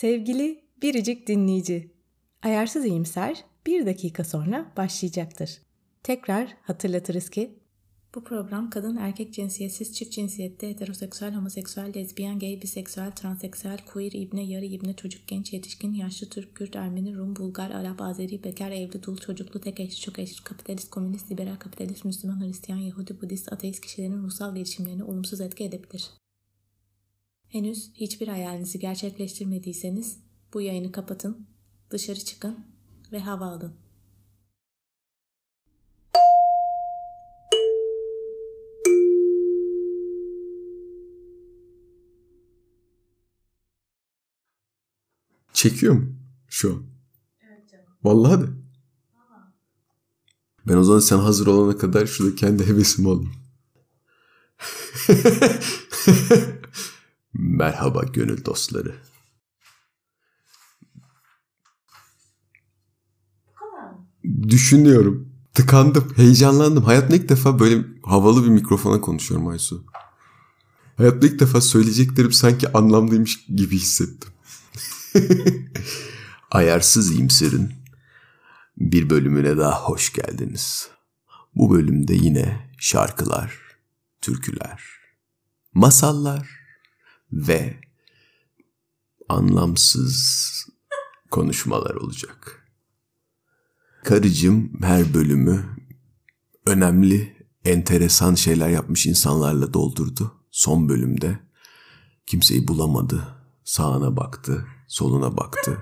Sevgili biricik dinleyici, ayarsız iyimser bir dakika sonra başlayacaktır. Tekrar hatırlatırız ki bu program kadın, erkek, cinsiyetsiz, çift cinsiyette, heteroseksüel, homoseksüel, lezbiyen, gay, biseksüel, transseksüel, queer, ibne, yarı ibne, çocuk, genç, yetişkin, yaşlı, Türk, Kürt, Ermeni, Rum, Bulgar, Arap, Azeri, bekar, evli, dul, çocuklu, tek eşli, çok eşli, kapitalist, komünist, liberal, kapitalist, Müslüman, Hristiyan, Yahudi, Budist, ateist kişilerin ruhsal gelişimlerine olumsuz etki edebilir. Henüz hiçbir hayalinizi gerçekleştirmediyseniz bu yayını kapatın, dışarı çıkın ve hava alın. Çekiyor mu şu an? Evet canım. Vallahi de. Ben o zaman sen hazır olana kadar şurada kendi hevesimi alayım. Merhaba gönül dostları. Düşünüyorum. Tıkandım, heyecanlandım. Hayatımda ilk defa böyle havalı bir mikrofona konuşuyorum Aysu. Hayatımda ilk defa söyleyeceklerim sanki anlamlıymış gibi hissettim. Ayarsız İyimser'in bir bölümüne daha hoş geldiniz. Bu bölümde yine şarkılar, türküler, masallar ve anlamsız konuşmalar olacak. Karıcığım her bölümü önemli, enteresan şeyler yapmış insanlarla doldurdu. Son bölümde kimseyi bulamadı. Sağına baktı, soluna baktı.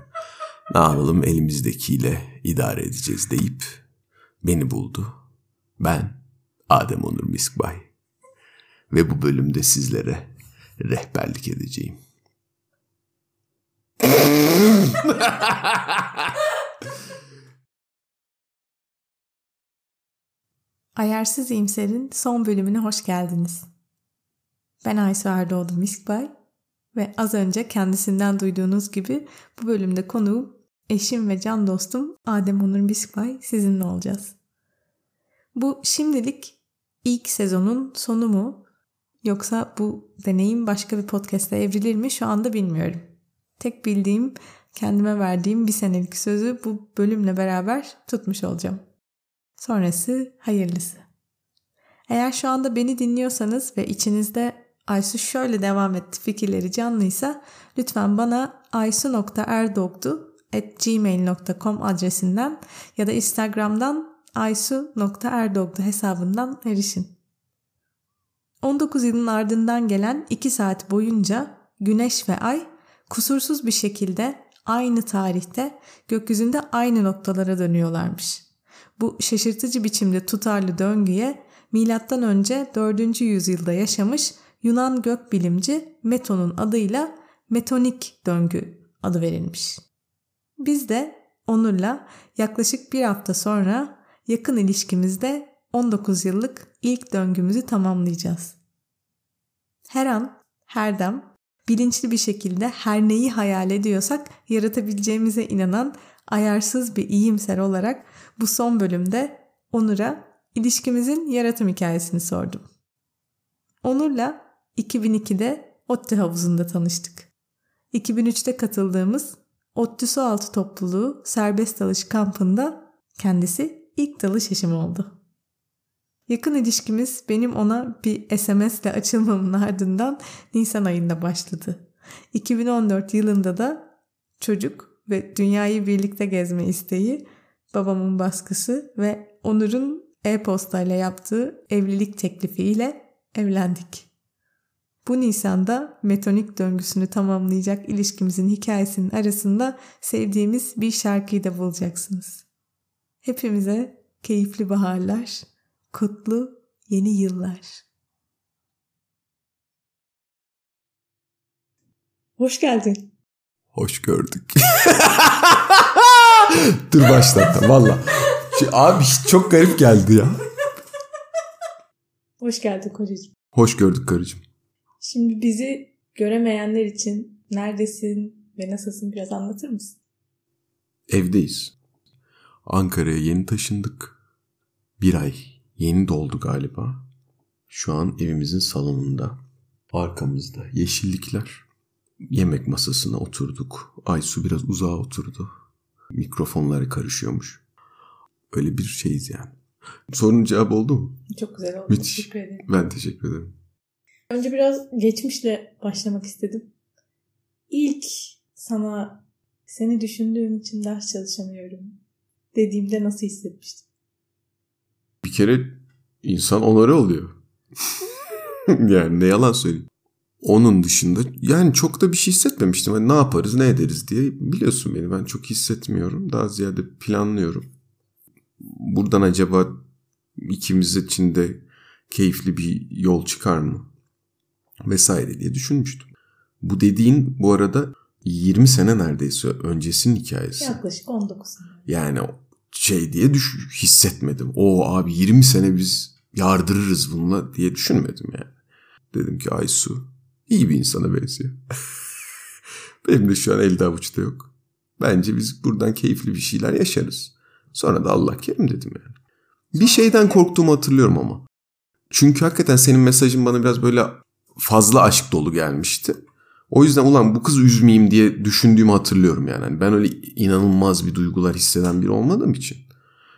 Ne yapalım elimizdekiyle idare edeceğiz deyip beni buldu. Ben Adem Onur Miskbay. Ve bu bölümde sizlere rehberlik edeceğim. Ayarsız İyimser'in son bölümüne hoş geldiniz. Ben Aysu Erdoğdu Miskbay ve az önce kendisinden duyduğunuz gibi bu bölümde konuğum eşim ve can dostum Adem Onur Miskbay sizinle olacağız. Bu şimdilik ilk sezonun sonu mu Yoksa bu deneyim başka bir podcast'e evrilir mi şu anda bilmiyorum. Tek bildiğim kendime verdiğim bir senelik sözü bu bölümle beraber tutmuş olacağım. Sonrası hayırlısı. Eğer şu anda beni dinliyorsanız ve içinizde Aysu şöyle devam etti fikirleri canlıysa lütfen bana aysu.erdogdu at gmail.com adresinden ya da Instagram'dan aysu.erdogdu hesabından erişin. 19 yılın ardından gelen 2 saat boyunca Güneş ve Ay kusursuz bir şekilde aynı tarihte gökyüzünde aynı noktalara dönüyorlarmış. Bu şaşırtıcı biçimde tutarlı döngüye milattan önce 4. yüzyılda yaşamış Yunan gökbilimci Meton'un adıyla metonik döngü adı verilmiş. Biz de Onur'la yaklaşık bir hafta sonra yakın ilişkimizde 19 yıllık ilk döngümüzü tamamlayacağız. Her an, her dem bilinçli bir şekilde her neyi hayal ediyorsak yaratabileceğimize inanan ayarsız bir iyimser olarak bu son bölümde Onur'a ilişkimizin yaratım hikayesini sordum. Onur'la 2002'de ODTÜ havuzunda tanıştık. 2003'te katıldığımız ODTÜ Sualtı Topluluğu serbest dalış kampında kendisi ilk dalış eşim oldu. Yakın ilişkimiz benim ona bir SMS ile açılmamın ardından Nisan ayında başladı. 2014 yılında da çocuk ve dünyayı birlikte gezme isteği, babamın baskısı ve Onur'un e-postayla yaptığı evlilik teklifiyle evlendik. Bu Nisan'da metonik döngüsünü tamamlayacak ilişkimizin hikayesinin arasında sevdiğimiz bir şarkıyı da bulacaksınız. Hepimize keyifli baharlar, Kutlu yeni yıllar. Hoş geldin. Hoş gördük. Dur başlattım valla. Abi çok garip geldi ya. Hoş geldin kocacığım. Hoş gördük karıcığım. Şimdi bizi göremeyenler için neredesin ve nasılsın biraz anlatır mısın? Evdeyiz. Ankara'ya yeni taşındık. Bir ay Yeni doldu galiba. Şu an evimizin salonunda. Arkamızda yeşillikler. yemek masasına oturduk. Aysu biraz uzağa oturdu. Mikrofonları karışıyormuş. Öyle bir şeyiz yani. Sorunun cevabı oldu mu? Çok güzel oldu. Müthiş. Teşekkür ederim. Ben teşekkür ederim. Önce biraz geçmişle başlamak istedim. İlk sana seni düşündüğüm için ders çalışamıyorum dediğimde nasıl hissetmiştin? Bir kere insan onarı oluyor. yani ne yalan söyleyeyim. Onun dışında yani çok da bir şey hissetmemiştim. Hani ne yaparız ne ederiz diye biliyorsun beni ben çok hissetmiyorum. Daha ziyade planlıyorum. Buradan acaba ikimiz için de keyifli bir yol çıkar mı? Vesaire diye düşünmüştüm. Bu dediğin bu arada 20 sene neredeyse öncesinin hikayesi. Yaklaşık 19 sene. Yani şey diye düş hissetmedim. O abi 20 sene biz yardırırız bununla diye düşünmedim yani. Dedim ki Aysu iyi bir insana benziyor. Benim de şu an elde avuçta yok. Bence biz buradan keyifli bir şeyler yaşarız. Sonra da Allah kerim dedim yani. Bir şeyden korktuğumu hatırlıyorum ama. Çünkü hakikaten senin mesajın bana biraz böyle fazla aşk dolu gelmişti. O yüzden ulan bu kızı üzmeyeyim diye düşündüğümü hatırlıyorum yani. Hani ben öyle inanılmaz bir duygular hisseden biri olmadığım için.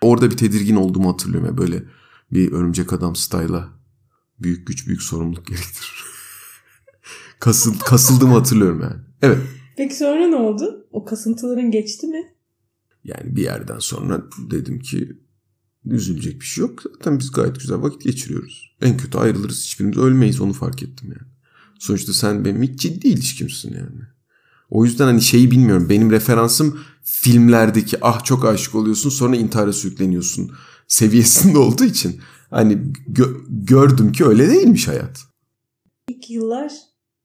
Orada bir tedirgin olduğumu hatırlıyorum. Yani böyle bir örümcek adam style'a büyük güç büyük sorumluluk gerektirir. Kasıl, kasıldığımı hatırlıyorum yani. Evet. Peki sonra ne oldu? O kasıntıların geçti mi? Yani bir yerden sonra dedim ki üzülecek bir şey yok. Zaten biz gayet güzel vakit geçiriyoruz. En kötü ayrılırız hiçbirimiz ölmeyiz onu fark ettim yani. Sonuçta sen benim ciddi ilişkimsin yani. O yüzden hani şeyi bilmiyorum. Benim referansım filmlerdeki ah çok aşık oluyorsun sonra intihara sürükleniyorsun seviyesinde olduğu için hani gö- gördüm ki öyle değilmiş hayat. İlk yıllar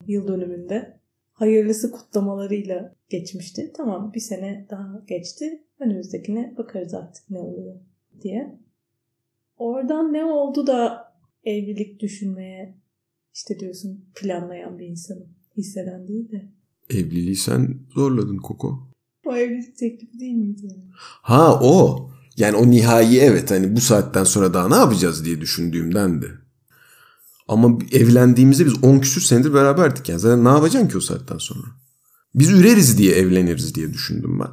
yıl dönümünde hayırlısı kutlamalarıyla geçmişti. Tamam bir sene daha geçti. Önümüzdekine bakarız artık ne oluyor diye. Oradan ne oldu da evlilik düşünmeye işte diyorsun planlayan bir insanım. Hisseden değil de. Evliliği sen zorladın Koko. O evlilik teklifi değil miydi yani? Ha o. Yani o nihai evet hani bu saatten sonra daha ne yapacağız diye düşündüğümden de. Ama evlendiğimizde biz 10 küsür senedir beraberdik yani. Zaten ne yapacaksın ki o saatten sonra? Biz üreriz diye evleniriz diye düşündüm ben.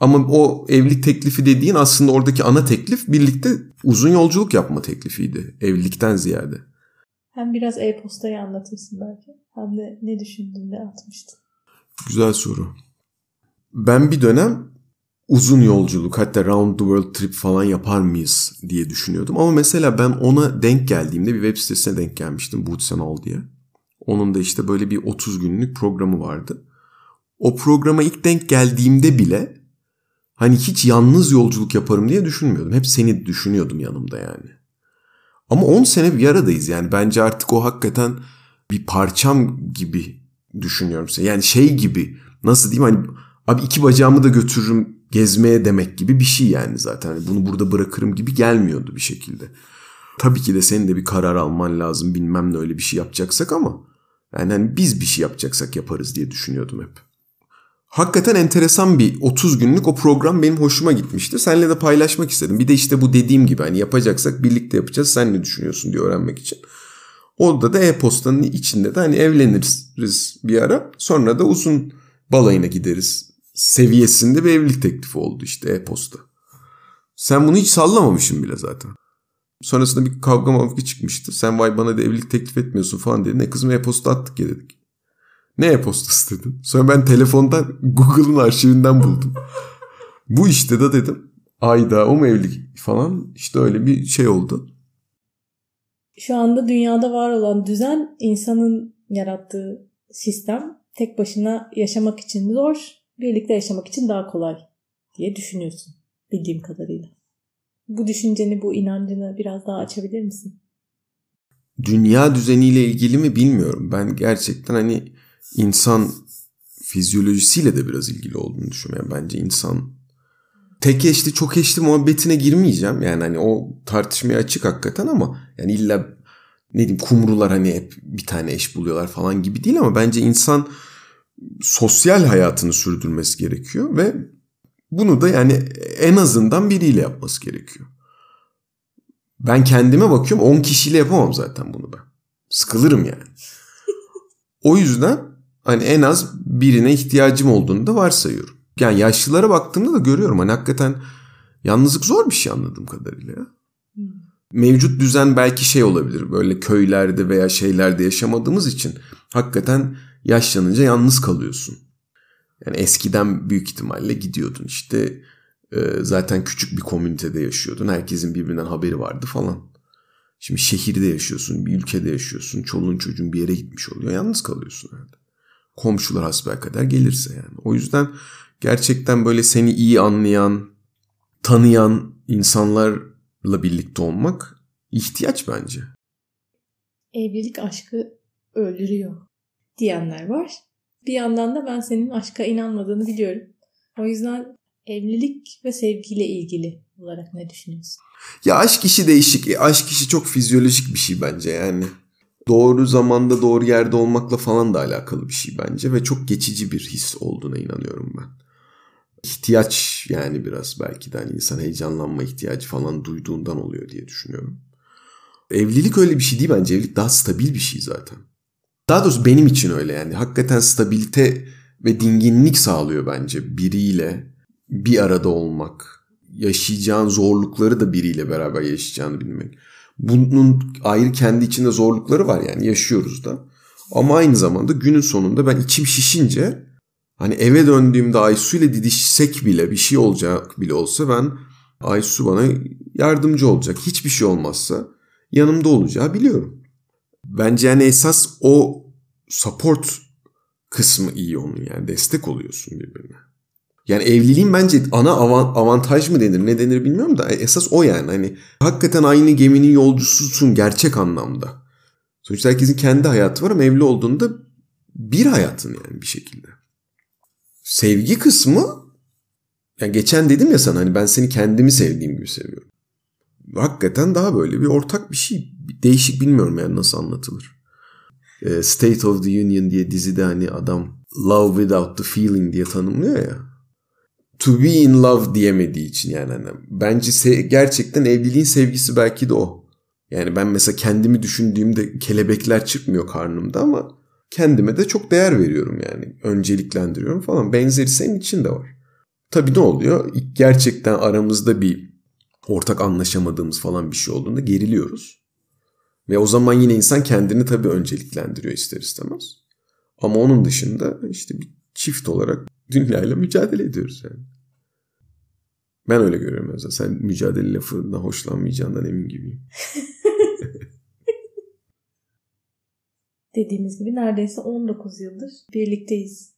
Ama o evlilik teklifi dediğin aslında oradaki ana teklif birlikte uzun yolculuk yapma teklifiydi. Evlilikten ziyade. Hem biraz e-postayı anlatırsın belki. Hem de ne düşündüğünde atmıştın. Güzel soru. Ben bir dönem uzun yolculuk hatta round the world trip falan yapar mıyız diye düşünüyordum. Ama mesela ben ona denk geldiğimde bir web sitesine denk gelmiştim Boots All diye. Onun da işte böyle bir 30 günlük programı vardı. O programa ilk denk geldiğimde bile hani hiç yalnız yolculuk yaparım diye düşünmüyordum. Hep seni düşünüyordum yanımda yani. Ama 10 sene bir aradayız yani bence artık o hakikaten bir parçam gibi düşünüyorum. Yani şey gibi nasıl diyeyim hani abi iki bacağımı da götürürüm gezmeye demek gibi bir şey yani zaten. Hani bunu burada bırakırım gibi gelmiyordu bir şekilde. Tabii ki de senin de bir karar alman lazım bilmem ne öyle bir şey yapacaksak ama yani hani biz bir şey yapacaksak yaparız diye düşünüyordum hep. Hakikaten enteresan bir 30 günlük o program benim hoşuma gitmişti. Seninle de paylaşmak istedim. Bir de işte bu dediğim gibi hani yapacaksak birlikte yapacağız. Sen ne düşünüyorsun diye öğrenmek için. Orada da e-postanın içinde de hani evleniriz bir ara. Sonra da uzun balayına gideriz seviyesinde bir evlilik teklifi oldu işte e-posta. Sen bunu hiç sallamamışsın bile zaten. Sonrasında bir kavga mavga çıkmıştı. Sen vay bana da evlilik teklif etmiyorsun falan dedi. Ne kızım e-posta attık ya dedik. Ne e-postası dedin. Sonra ben telefondan Google'ın arşivinden buldum. Bu işte de dedim. Ayda o mu evlilik falan işte öyle bir şey oldu. Şu anda dünyada var olan düzen insanın yarattığı sistem tek başına yaşamak için zor, birlikte yaşamak için daha kolay diye düşünüyorsun bildiğim kadarıyla. Bu düşünceni, bu inancını biraz daha açabilir misin? Dünya düzeniyle ilgili mi bilmiyorum. Ben gerçekten hani insan fizyolojisiyle de biraz ilgili olduğunu düşünüyorum. Yani bence insan tek eşli çok eşli muhabbetine girmeyeceğim. Yani hani o tartışmaya açık hakikaten ama yani illa ne diyeyim kumrular hani hep bir tane eş buluyorlar falan gibi değil ama bence insan sosyal hayatını sürdürmesi gerekiyor ve bunu da yani en azından biriyle yapması gerekiyor. Ben kendime bakıyorum 10 kişiyle yapamam zaten bunu ben. Sıkılırım yani. O yüzden hani en az birine ihtiyacım olduğunu da varsayıyorum. Yani yaşlılara baktığımda da görüyorum hani hakikaten yalnızlık zor bir şey anladığım kadarıyla ya. Hmm. Mevcut düzen belki şey olabilir böyle köylerde veya şeylerde yaşamadığımız için hakikaten yaşlanınca yalnız kalıyorsun. Yani eskiden büyük ihtimalle gidiyordun işte e, zaten küçük bir komünitede yaşıyordun. Herkesin birbirinden haberi vardı falan. Şimdi şehirde yaşıyorsun, bir ülkede yaşıyorsun. Çoluğun çocuğun bir yere gitmiş oluyor. Yalnız kalıyorsun herhalde. Komşular hasbel kadar gelirse yani. O yüzden gerçekten böyle seni iyi anlayan, tanıyan insanlarla birlikte olmak ihtiyaç bence. Evlilik aşkı öldürüyor diyenler var. Bir yandan da ben senin aşka inanmadığını biliyorum. O yüzden evlilik ve sevgiyle ilgili olarak ne düşünüyorsun? Ya aşk işi değişik. E, aşk işi çok fizyolojik bir şey bence yani. Doğru zamanda doğru yerde olmakla falan da alakalı bir şey bence ve çok geçici bir his olduğuna inanıyorum ben. İhtiyaç yani biraz belki de hani insan heyecanlanma ihtiyacı falan duyduğundan oluyor diye düşünüyorum. Evlilik öyle bir şey değil bence. Evlilik daha stabil bir şey zaten. Daha doğrusu benim için öyle yani. Hakikaten stabilite ve dinginlik sağlıyor bence biriyle bir arada olmak. Yaşayacağın zorlukları da biriyle beraber yaşayacağını bilmek. Bunun ayrı kendi içinde zorlukları var yani yaşıyoruz da. Ama aynı zamanda günün sonunda ben içim şişince hani eve döndüğümde Aysu ile didişsek bile bir şey olacak bile olsa ben Aysu bana yardımcı olacak. Hiçbir şey olmazsa yanımda olacağı biliyorum. Bence yani esas o support kısmı iyi onun yani destek oluyorsun birbirine. Yani evliliğin bence ana avantaj mı denir ne denir bilmiyorum da esas o yani. Hani hakikaten aynı geminin yolcususun gerçek anlamda. Sonuçta herkesin kendi hayatı var ama evli olduğunda bir hayatın yani bir şekilde. Sevgi kısmı yani geçen dedim ya sana hani ben seni kendimi sevdiğim gibi seviyorum. Hakikaten daha böyle bir ortak bir şey. Değişik bilmiyorum yani nasıl anlatılır. Ee, State of the Union diye dizide hani adam love without the feeling diye tanımlıyor ya to be in love diyemediği için yani hani bence se- gerçekten evliliğin sevgisi belki de o. Yani ben mesela kendimi düşündüğümde kelebekler çıkmıyor karnımda ama kendime de çok değer veriyorum yani. Önceliklendiriyorum falan. Benzeri senin için de var. Tabii ne oluyor? Gerçekten aramızda bir ortak anlaşamadığımız falan bir şey olduğunda geriliyoruz. Ve o zaman yine insan kendini tabii önceliklendiriyor ister istemez. Ama onun dışında işte bir çift olarak dünyayla mücadele ediyoruz yani. Ben öyle görüyorum mesela. Sen mücadele lafından hoşlanmayacağından emin gibiyim. Dediğimiz gibi neredeyse 19 yıldır birlikteyiz.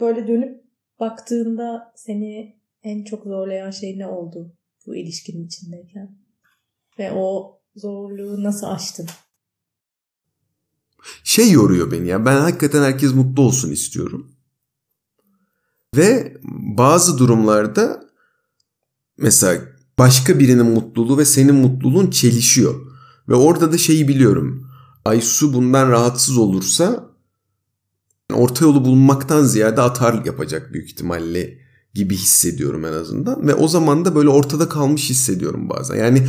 Böyle dönüp baktığında seni en çok zorlayan şey ne oldu bu ilişkinin içindeyken? Ve o zorluğu nasıl aştın? Şey yoruyor beni ya. Ben hakikaten herkes mutlu olsun istiyorum. Ve bazı durumlarda mesela başka birinin mutluluğu ve senin mutluluğun çelişiyor. Ve orada da şeyi biliyorum. Aysu bundan rahatsız olursa orta yolu bulmaktan ziyade atar yapacak büyük ihtimalle gibi hissediyorum en azından. Ve o zaman da böyle ortada kalmış hissediyorum bazen. Yani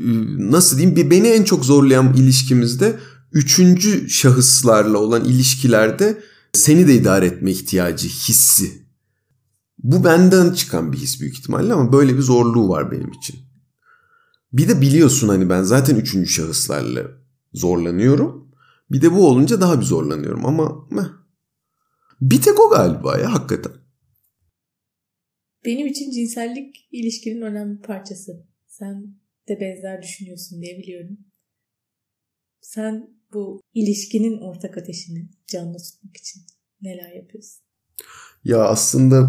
ıı, nasıl diyeyim bir beni en çok zorlayan ilişkimizde üçüncü şahıslarla olan ilişkilerde seni de idare etme ihtiyacı hissi bu benden çıkan bir his büyük ihtimalle ama böyle bir zorluğu var benim için. Bir de biliyorsun hani ben zaten üçüncü şahıslarla zorlanıyorum. Bir de bu olunca daha bir zorlanıyorum ama meh. bir tek o galiba ya hakikaten. Benim için cinsellik ilişkinin önemli bir parçası. Sen de benzer düşünüyorsun diye biliyorum. Sen bu ilişkinin ortak ateşini canlı tutmak için neler yapıyorsun? Ya aslında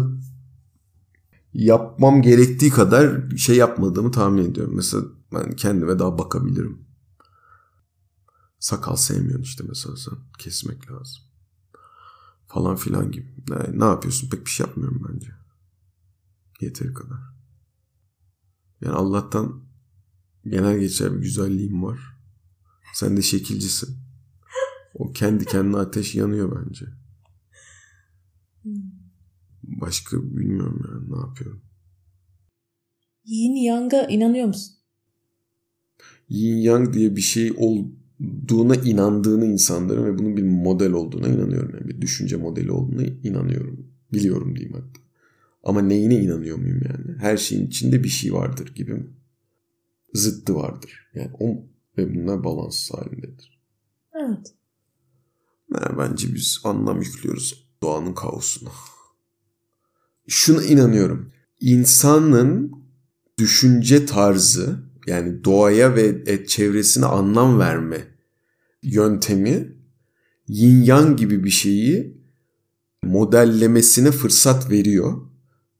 yapmam gerektiği kadar şey yapmadığımı tahmin ediyorum. Mesela ben kendime daha bakabilirim. Sakal sevmiyorsun işte mesela sen. Kesmek lazım. Falan filan gibi. Ne, ne yapıyorsun? Pek bir şey yapmıyorum bence. Yeteri kadar. Yani Allah'tan genel geçer bir güzelliğim var. Sen de şekilcisin. O kendi kendine ateş yanıyor bence. Hmm. Başka bilmiyorum yani ne yapıyorum. Yin Yang'a inanıyor musun? Yin Yang diye bir şey olduğuna inandığını insanların ve bunun bir model olduğuna inanıyorum. Yani bir düşünce modeli olduğuna inanıyorum. Biliyorum diyeyim hatta. Ama neyine inanıyor muyum yani? Her şeyin içinde bir şey vardır gibi mi? Zıttı vardır. Yani o ve bunlar balans halindedir. Evet. Yani bence biz anlam yüklüyoruz doğanın kaosuna. Şuna inanıyorum. İnsanın düşünce tarzı yani doğaya ve çevresine anlam verme yöntemi yin yang gibi bir şeyi modellemesine fırsat veriyor.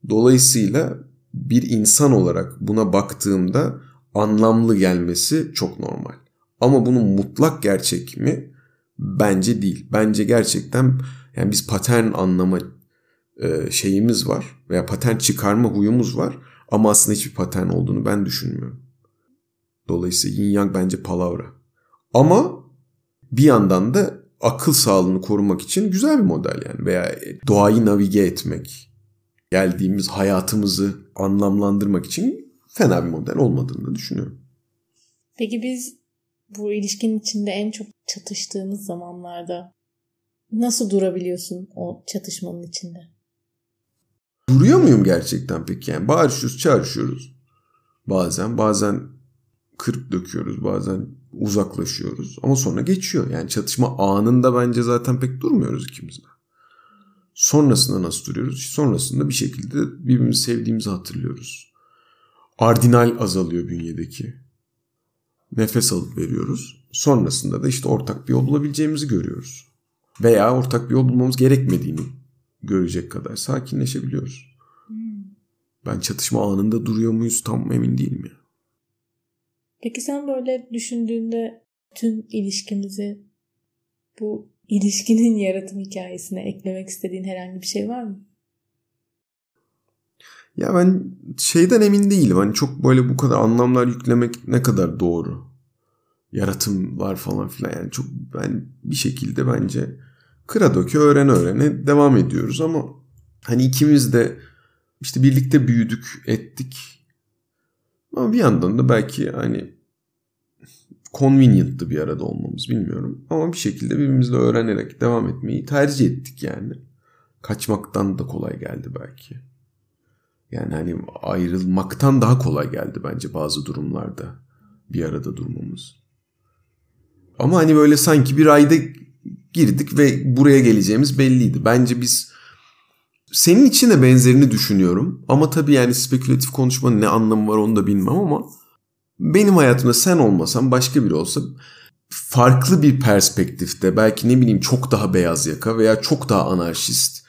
Dolayısıyla bir insan olarak buna baktığımda anlamlı gelmesi çok normal. Ama bunun mutlak gerçek mi? Bence değil. Bence gerçekten yani biz patern anlama e, şeyimiz var veya patern çıkarma huyumuz var ama aslında hiçbir patern olduğunu ben düşünmüyorum. Dolayısıyla yin yang bence palavra. Ama bir yandan da akıl sağlığını korumak için güzel bir model yani veya doğayı navige etmek, geldiğimiz hayatımızı anlamlandırmak için fena bir model olmadığını düşünüyorum. Peki biz bu ilişkinin içinde en çok çatıştığımız zamanlarda nasıl durabiliyorsun o çatışmanın içinde? Duruyor muyum gerçekten peki? Yani bağırışıyoruz, çağrışıyoruz. Bazen, bazen kırıp döküyoruz, bazen uzaklaşıyoruz. Ama sonra geçiyor. Yani çatışma anında bence zaten pek durmuyoruz ikimiz de. Sonrasında nasıl duruyoruz? Sonrasında bir şekilde birbirimizi sevdiğimizi hatırlıyoruz. Ardinal azalıyor bünyedeki. Nefes alıp veriyoruz. Sonrasında da işte ortak bir yol bulabileceğimizi görüyoruz. Veya ortak bir yol bulmamız gerekmediğini görecek kadar sakinleşebiliyoruz. Hmm. Ben çatışma anında duruyor muyuz tam emin değilim ya. Peki sen böyle düşündüğünde tüm ilişkimizi bu ilişkinin yaratım hikayesine eklemek istediğin herhangi bir şey var mı? Ya ben şeyden emin değilim. Hani çok böyle bu kadar anlamlar yüklemek ne kadar doğru. Yaratım var falan filan yani çok ben bir şekilde bence kıra döke öğren öğrene devam ediyoruz ama hani ikimiz de işte birlikte büyüdük ettik ama bir yandan da belki hani convenient'tı bir arada olmamız bilmiyorum. Ama bir şekilde birbirimizle öğrenerek devam etmeyi tercih ettik yani. Kaçmaktan da kolay geldi belki. Yani hani ayrılmaktan daha kolay geldi bence bazı durumlarda bir arada durmamız. Ama hani böyle sanki bir ayda girdik ve buraya geleceğimiz belliydi. Bence biz senin için de benzerini düşünüyorum. Ama tabii yani spekülatif konuşmanın ne anlamı var onu da bilmem ama benim hayatımda sen olmasan başka biri olsa farklı bir perspektifte belki ne bileyim çok daha beyaz yaka veya çok daha anarşist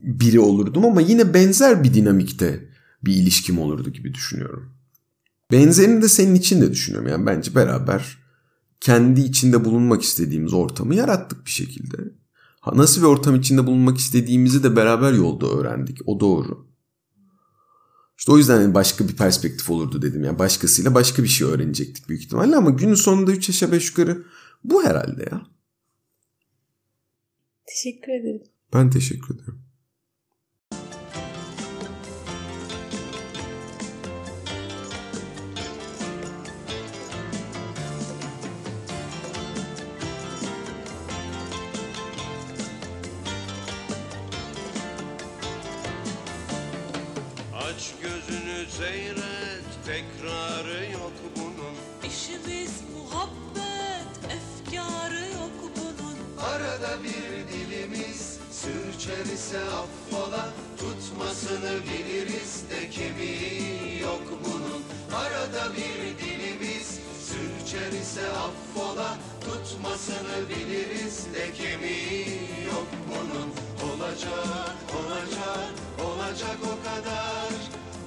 biri olurdum ama yine benzer bir dinamikte bir ilişkim olurdu gibi düşünüyorum. Benzerini de senin için de düşünüyorum. Yani bence beraber kendi içinde bulunmak istediğimiz ortamı yarattık bir şekilde. Nasıl bir ortam içinde bulunmak istediğimizi de beraber yolda öğrendik. O doğru. İşte o yüzden hani başka bir perspektif olurdu dedim. Yani başkasıyla başka bir şey öğrenecektik büyük ihtimalle ama günün sonunda 3 yaşa 5 yukarı bu herhalde ya. Teşekkür ederim. Ben teşekkür ederim. Seyret tekrarı yok bunun. İşimiz muhabbet efkarı yok bunun. Arada bir dilimiz sürçer ise affola. Tutmasını biliriz de kemiği yok bunun. Arada bir dilimiz sürçer ise affola. Tutmasını biliriz de kemiği yok bunun. Olacak, olacak, olacak o kadar.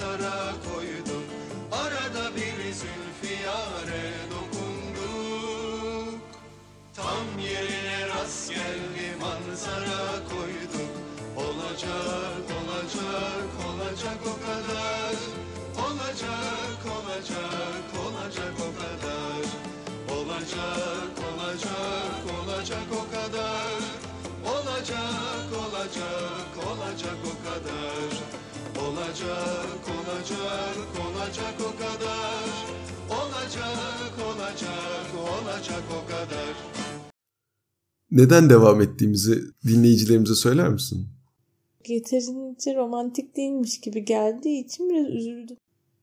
manzara koyduk. Arada bir zülfiyare dokunduk. Tam yerine rast geldi manzara koyduk. Olacak, olacak, olacak o kadar. Olacak, olacak, olacak o kadar. Olacak, olacak, olacak o kadar. Olacak, olacak, olacak o kadar Olacak, olacak, olacak o kadar Olacak, olacak, olacak o kadar Neden devam ettiğimizi dinleyicilerimize söyler misin? Yeterince romantik değilmiş gibi geldiği için biraz üzüldüm.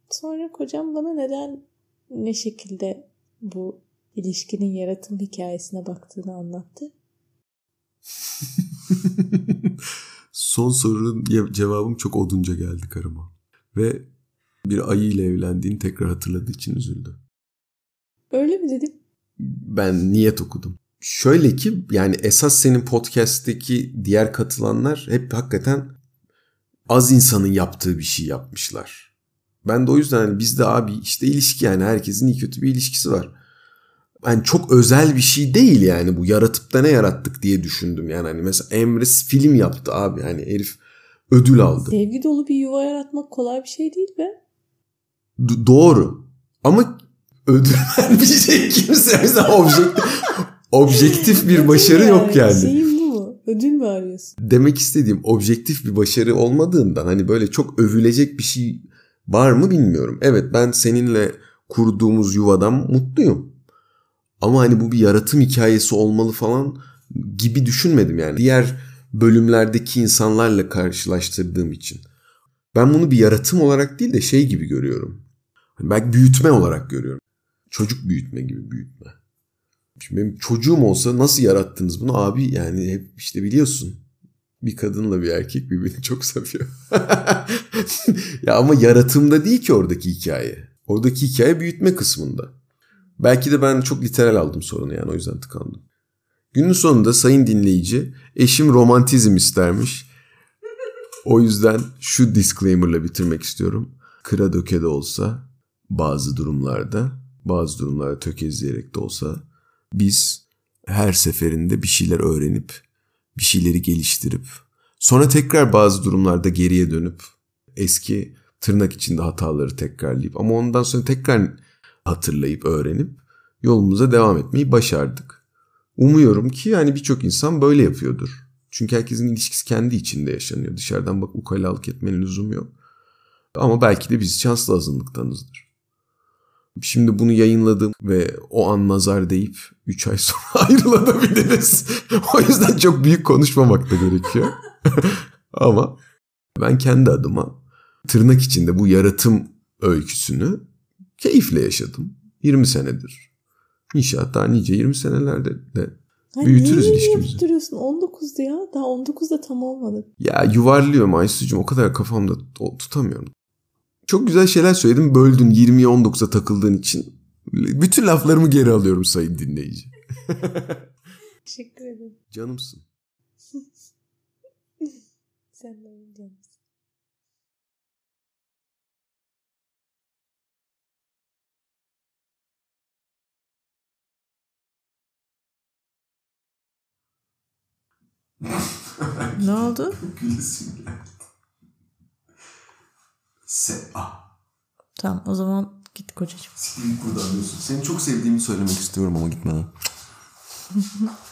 Sonra kocam bana neden ne şekilde bu ilişkinin yaratım hikayesine baktığını anlattı. Son sorunun cevabım çok odunca geldi karıma. Ve bir ayı ile evlendiğini tekrar hatırladığı için üzüldü. Öyle mi dedim? Ben niyet okudum. Şöyle ki yani esas senin podcast'teki diğer katılanlar hep hakikaten az insanın yaptığı bir şey yapmışlar. Ben de o yüzden hani bizde abi işte ilişki yani herkesin iyi kötü bir ilişkisi var hani çok özel bir şey değil yani bu yaratıp da ne yarattık diye düşündüm yani hani mesela Emre film yaptı abi hani herif ödül aldı. Sevgi dolu bir yuva yaratmak kolay bir şey değil be. D- doğru ama ödül vermeyecek kimse mesela objektif, objektif bir başarı yani, yok yani. Şeyim bu mu? Ödül mü arıyorsun? Demek istediğim objektif bir başarı olmadığından hani böyle çok övülecek bir şey var mı bilmiyorum. Evet ben seninle kurduğumuz yuvadan mutluyum. Ama hani bu bir yaratım hikayesi olmalı falan gibi düşünmedim yani. Diğer bölümlerdeki insanlarla karşılaştırdığım için. Ben bunu bir yaratım olarak değil de şey gibi görüyorum. Hani belki büyütme olarak görüyorum. Çocuk büyütme gibi büyütme. Şimdi benim çocuğum olsa nasıl yarattınız bunu abi yani hep işte biliyorsun. Bir kadınla bir erkek birbirini çok seviyor. ya ama yaratımda değil ki oradaki hikaye. Oradaki hikaye büyütme kısmında. Belki de ben çok literal aldım sorunu yani o yüzden tıkandım. Günün sonunda sayın dinleyici eşim romantizm istermiş. O yüzden şu disclaimer'la bitirmek istiyorum. Kıra döke de olsa bazı durumlarda, bazı durumlarda tökezleyerek de olsa biz her seferinde bir şeyler öğrenip, bir şeyleri geliştirip, sonra tekrar bazı durumlarda geriye dönüp eski tırnak içinde hataları tekrarlayıp ama ondan sonra tekrar hatırlayıp öğrenip yolumuza devam etmeyi başardık. Umuyorum ki yani birçok insan böyle yapıyordur. Çünkü herkesin ilişkisi kendi içinde yaşanıyor. Dışarıdan bak ukalalık etmenin lüzumu yok. Ama belki de biz şanslı azınlıktanızdır. Şimdi bunu yayınladım ve o an nazar deyip 3 ay sonra ayrılabiliriz. o yüzden çok büyük konuşmamak da gerekiyor. Ama ben kendi adıma tırnak içinde bu yaratım öyküsünü keyifle yaşadım. 20 senedir. İnşaat daha nice 20 senelerde de Ay büyütürüz niye ilişkimizi. Niye duruyorsun? 19'du ya. Daha 19'da tam olmadı. Ya yuvarlıyorum Aysu'cum. O kadar kafamda tutamıyorum. Çok güzel şeyler söyledim. Böldün 20'ye 19'a takıldığın için. Bütün laflarımı geri alıyorum sayın dinleyici. Teşekkür ederim. Canımsın. Sen de canımsın. Ne oldu? Gülesim geldi. Seba. Tamam o zaman git kocacığım. Git buradan diyorsun. Seni çok sevdiğimi söylemek istiyorum ama gitmeden.